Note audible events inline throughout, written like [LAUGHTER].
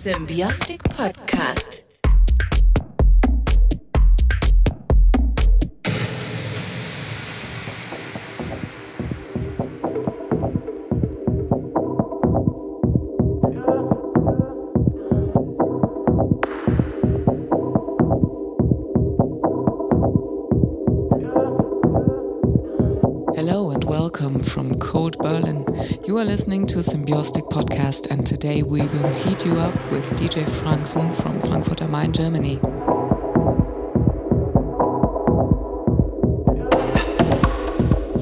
Symbiostic Podcast. Listening to Symbiostic Podcast, and today we will heat you up with DJ Franksen from Frankfurt am Main, Germany.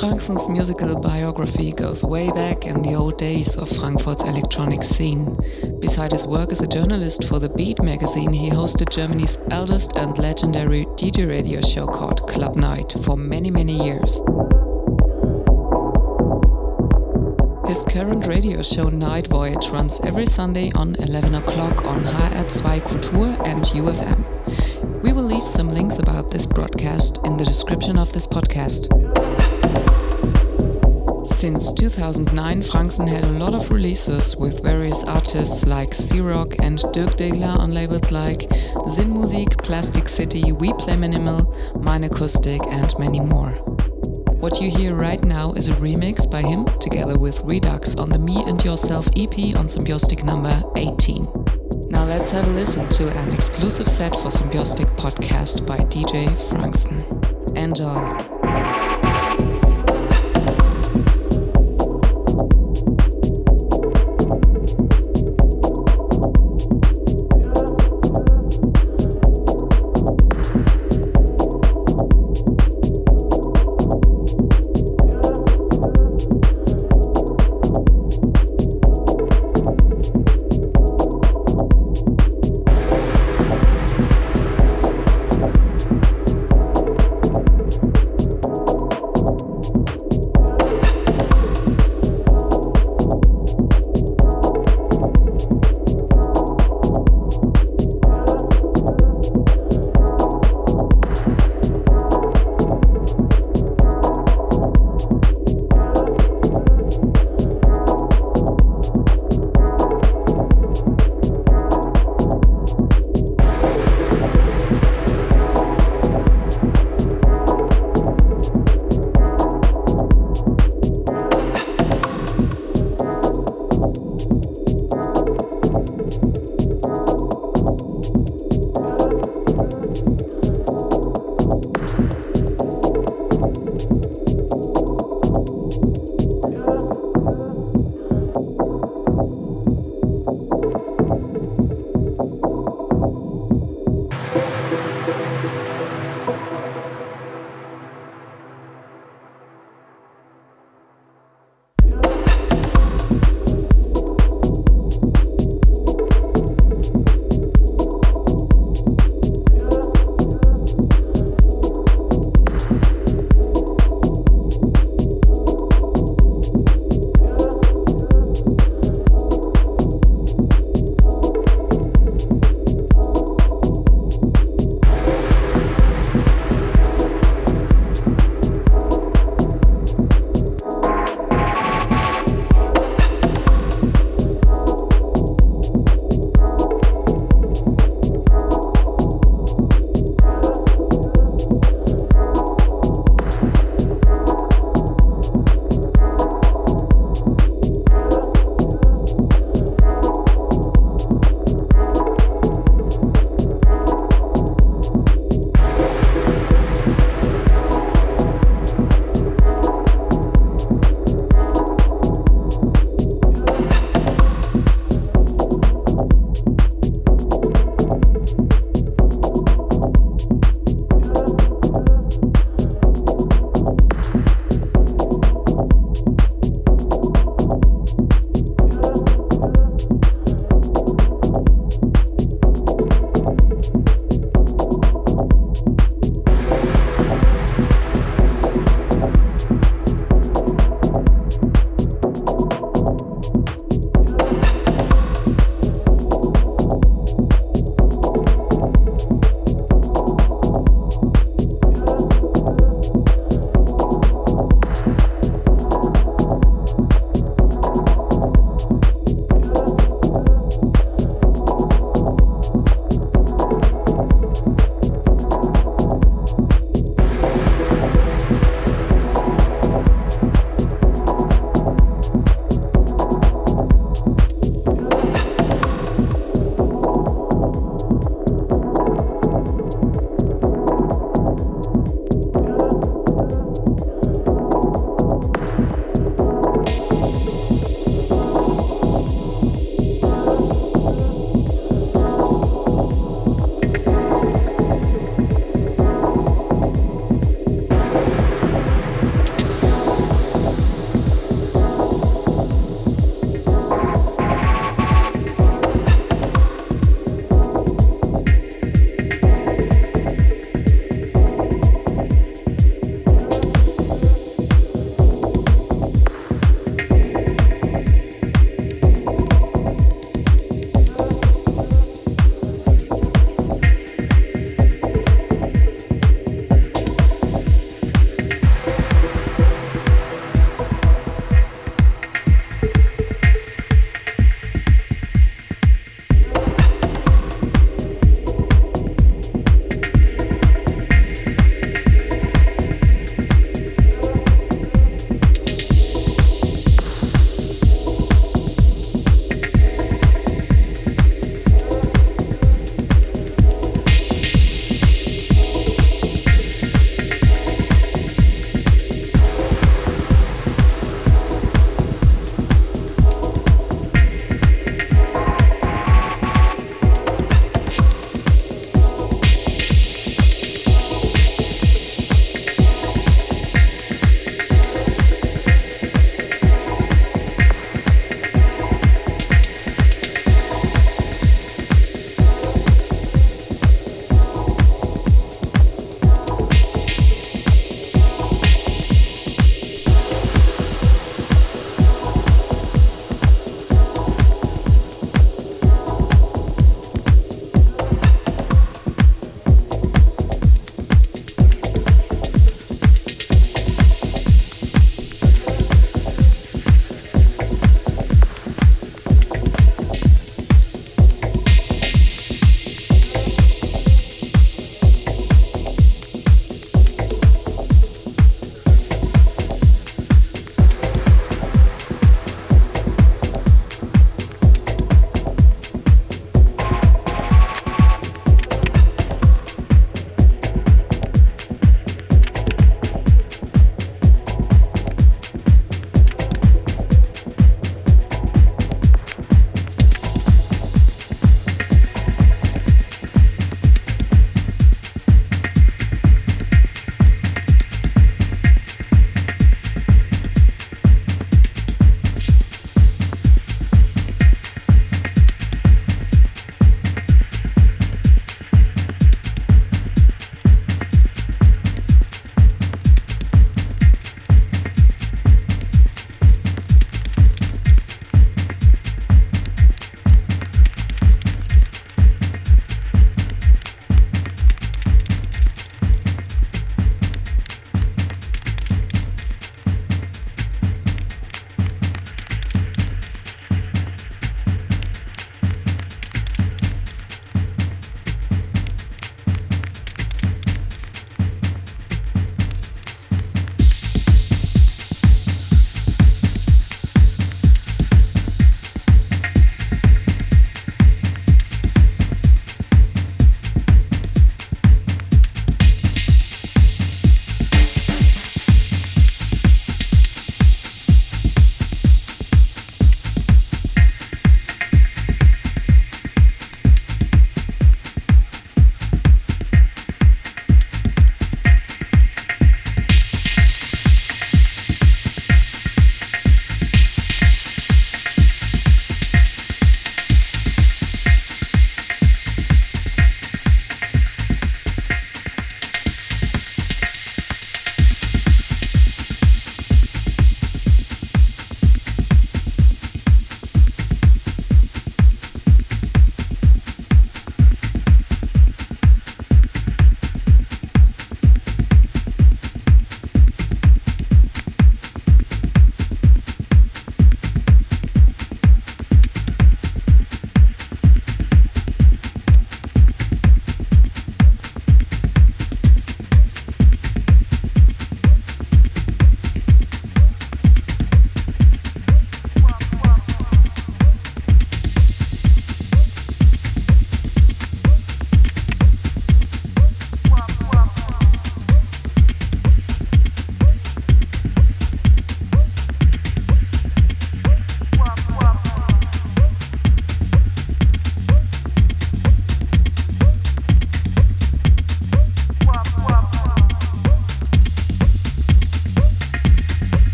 Franksen's musical biography goes way back in the old days of Frankfurt's electronic scene. Beside his work as a journalist for the Beat magazine, he hosted Germany's eldest and legendary DJ radio show called Club Night for many, many years. His current radio show Night Voyage runs every Sunday on 11 o'clock on HR2 Kultur and YOU FM. We will leave some links about this broadcast in the description of this podcast. Since 2009, Franksen had a lot of releases with various artists like C-Rock and Dirk Diggler on labels like Zin Musik, Plastic City, We Play Minimal, Mine Acoustic, and many more. What you hear right now is a remix by him together with Redux on the Me and Yourself EP on Symbiostic number 18. Now let's have a listen to an exclusive set for Symbiostic podcast by DJ Franksen. Enjoy!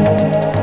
Música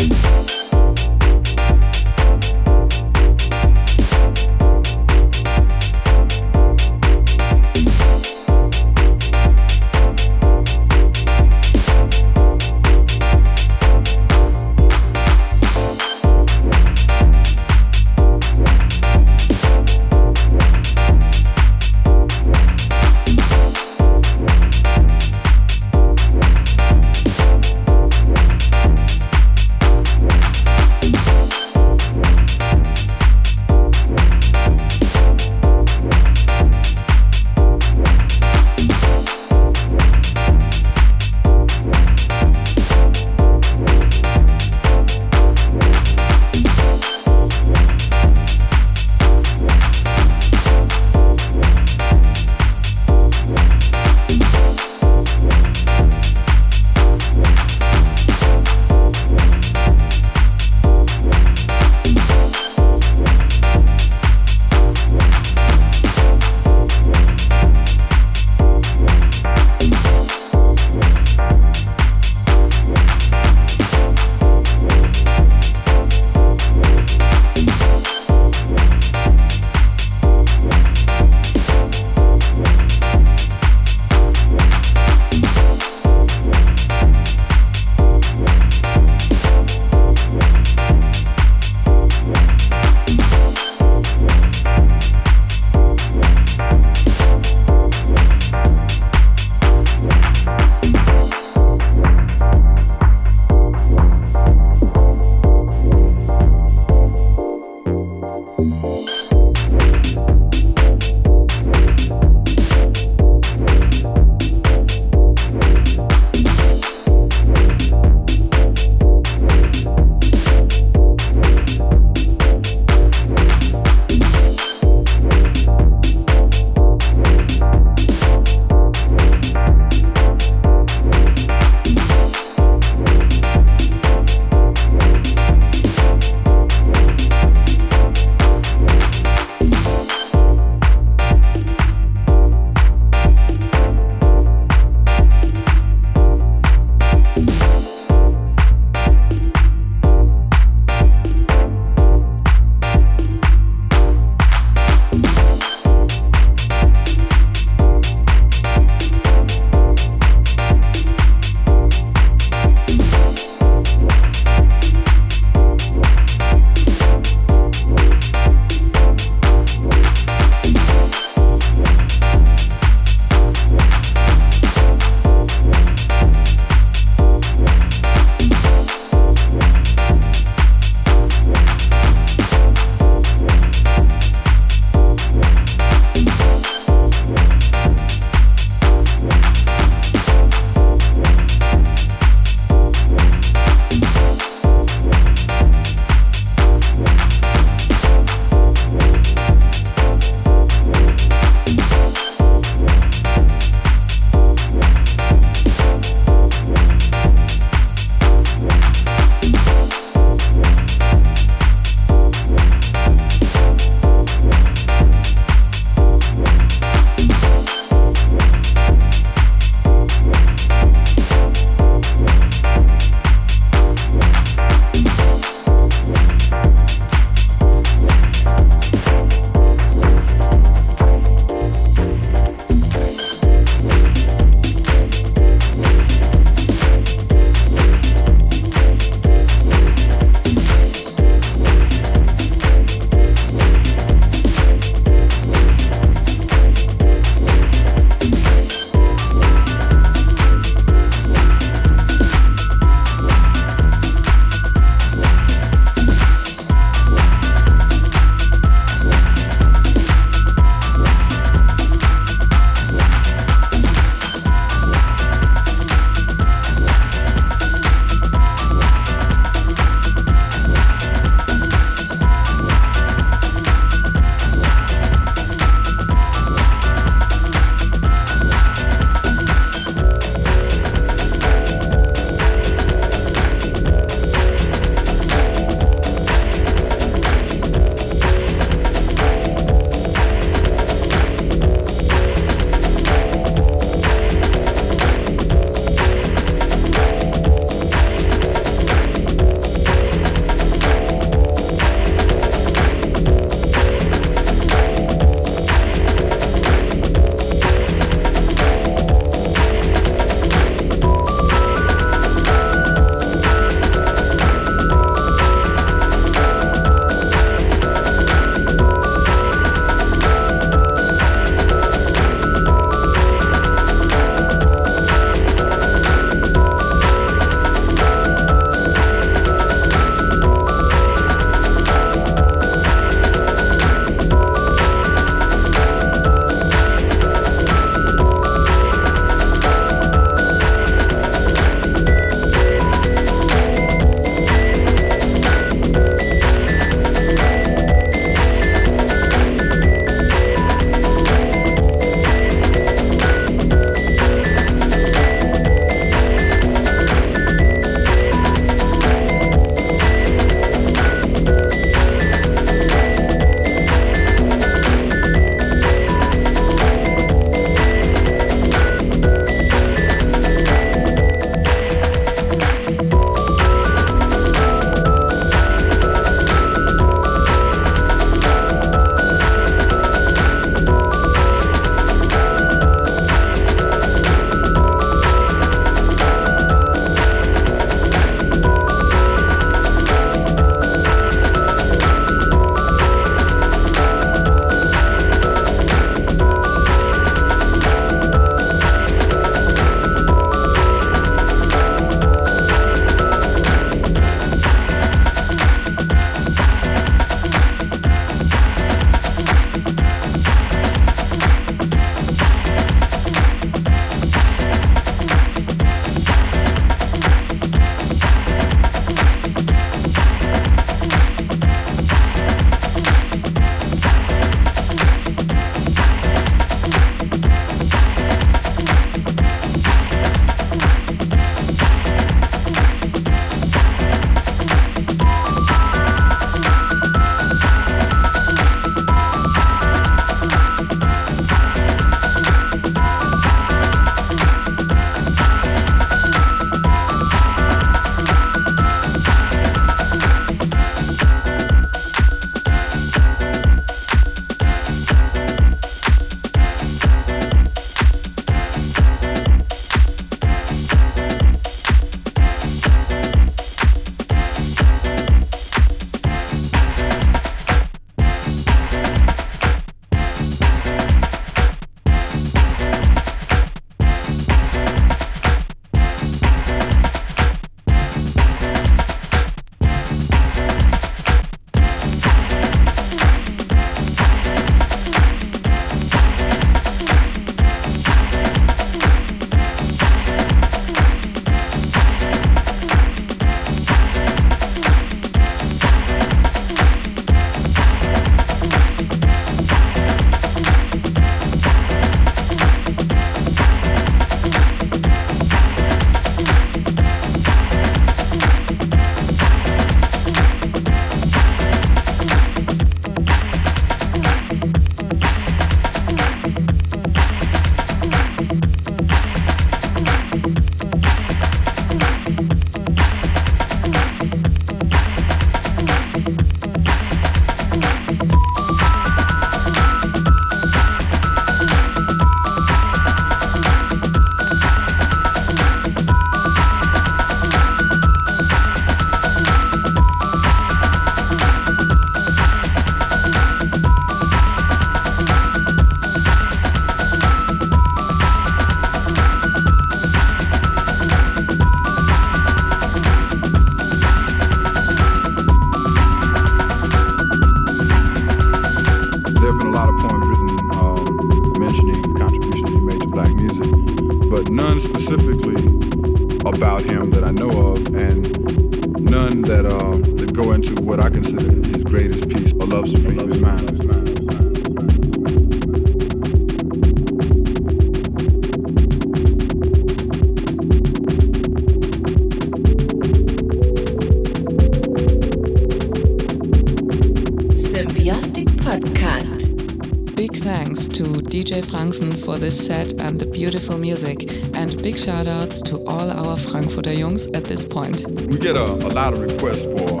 to Franksen for this set and the beautiful music, and big shoutouts to all our Frankfurter Jungs at this point. We get a, a lot of requests for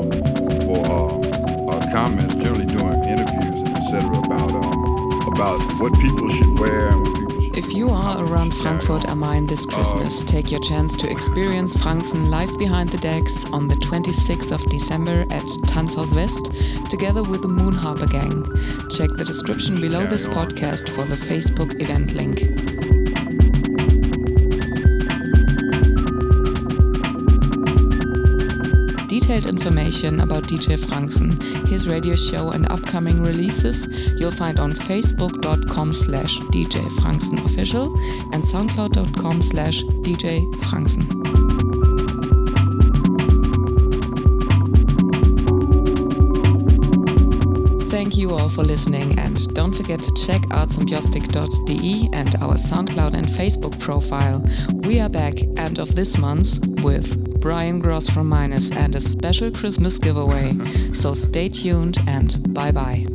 for uh, uh, comments, generally doing interviews, etc., about uh, about what people should wear if you are around Frankfurt am Main this Christmas, take your chance to experience Franksen live behind the decks on the 26th of December at Tanzhaus West, together with the Moon Harbour Gang. Check the description below this podcast for the Facebook event link. Detailed information about DJ Franksen, his radio show and upcoming releases you'll find on facebook.com slash DJ official and soundcloud.com slash DJ. Thank you all for listening and don't forget to check out symbiostic.de and our SoundCloud and Facebook profile. We are back end of this month with Brian Gross from Minus, and a special Christmas giveaway. [LAUGHS] so stay tuned and bye bye.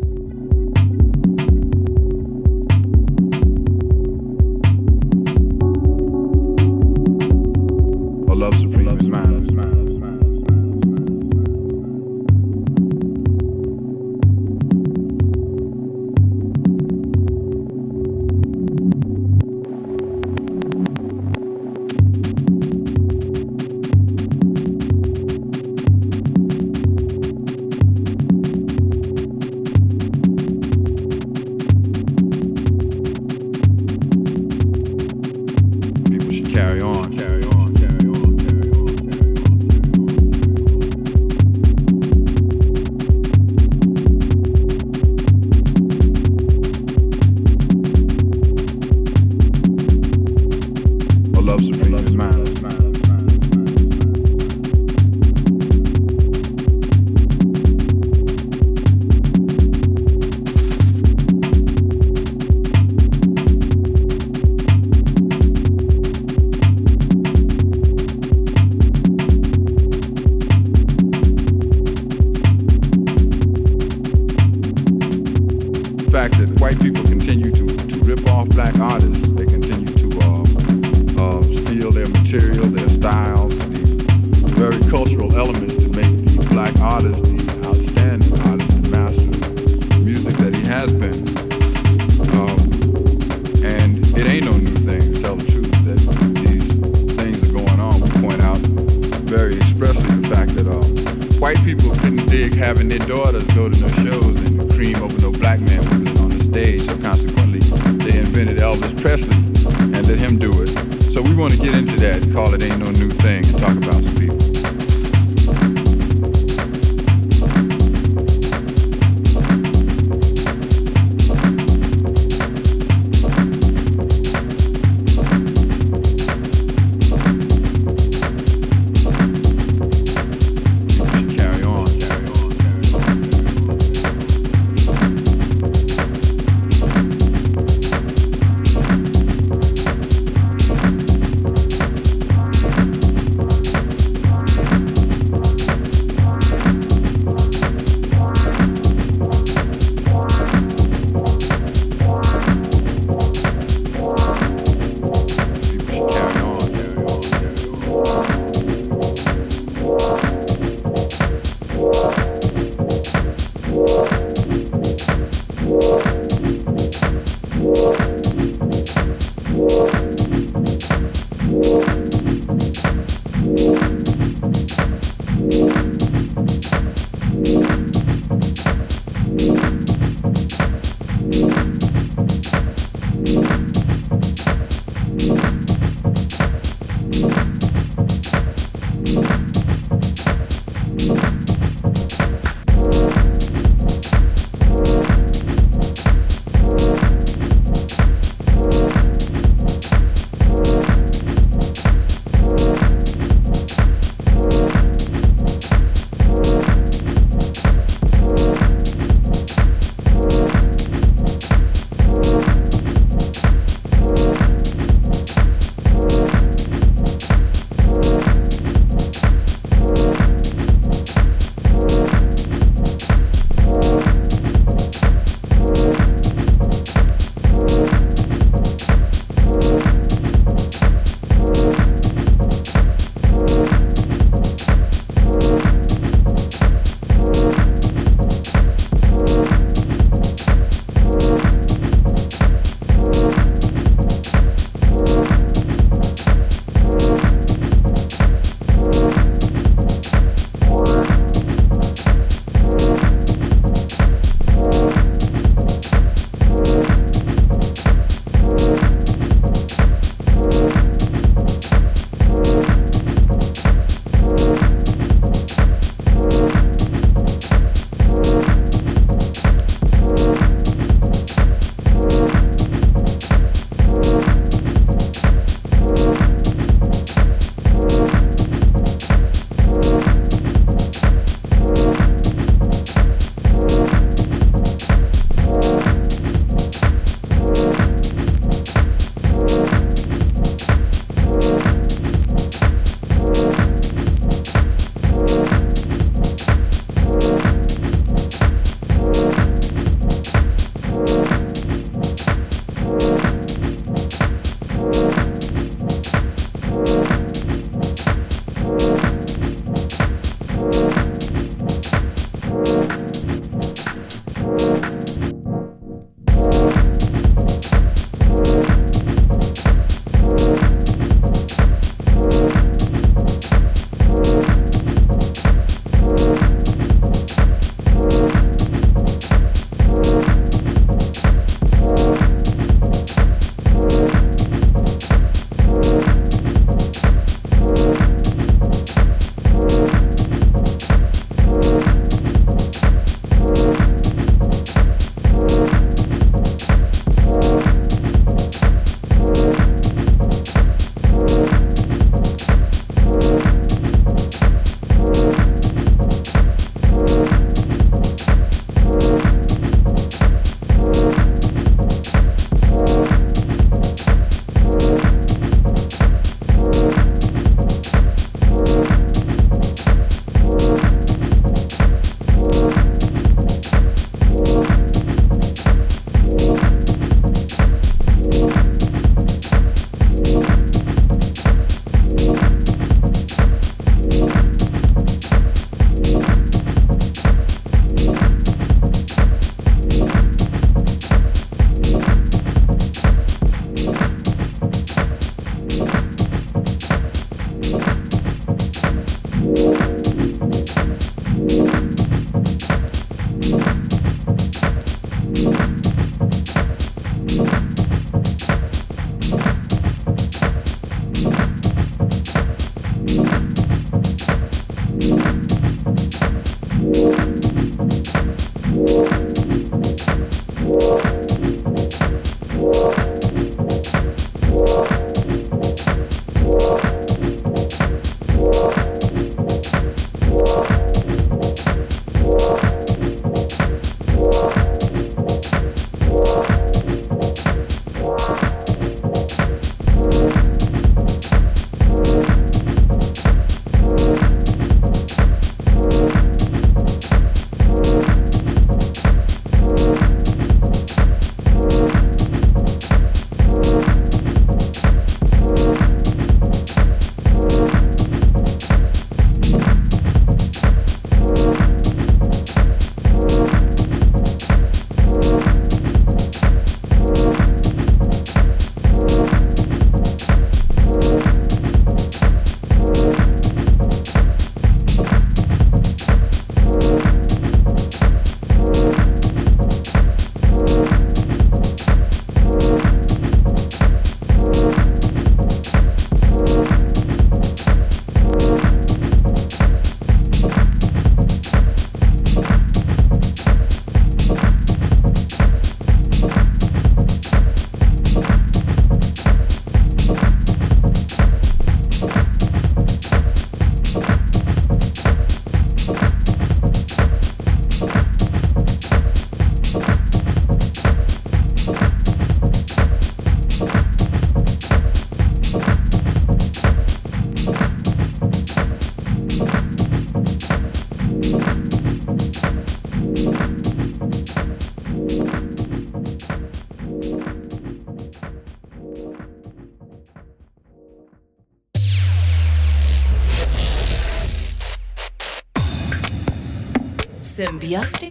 Podcast.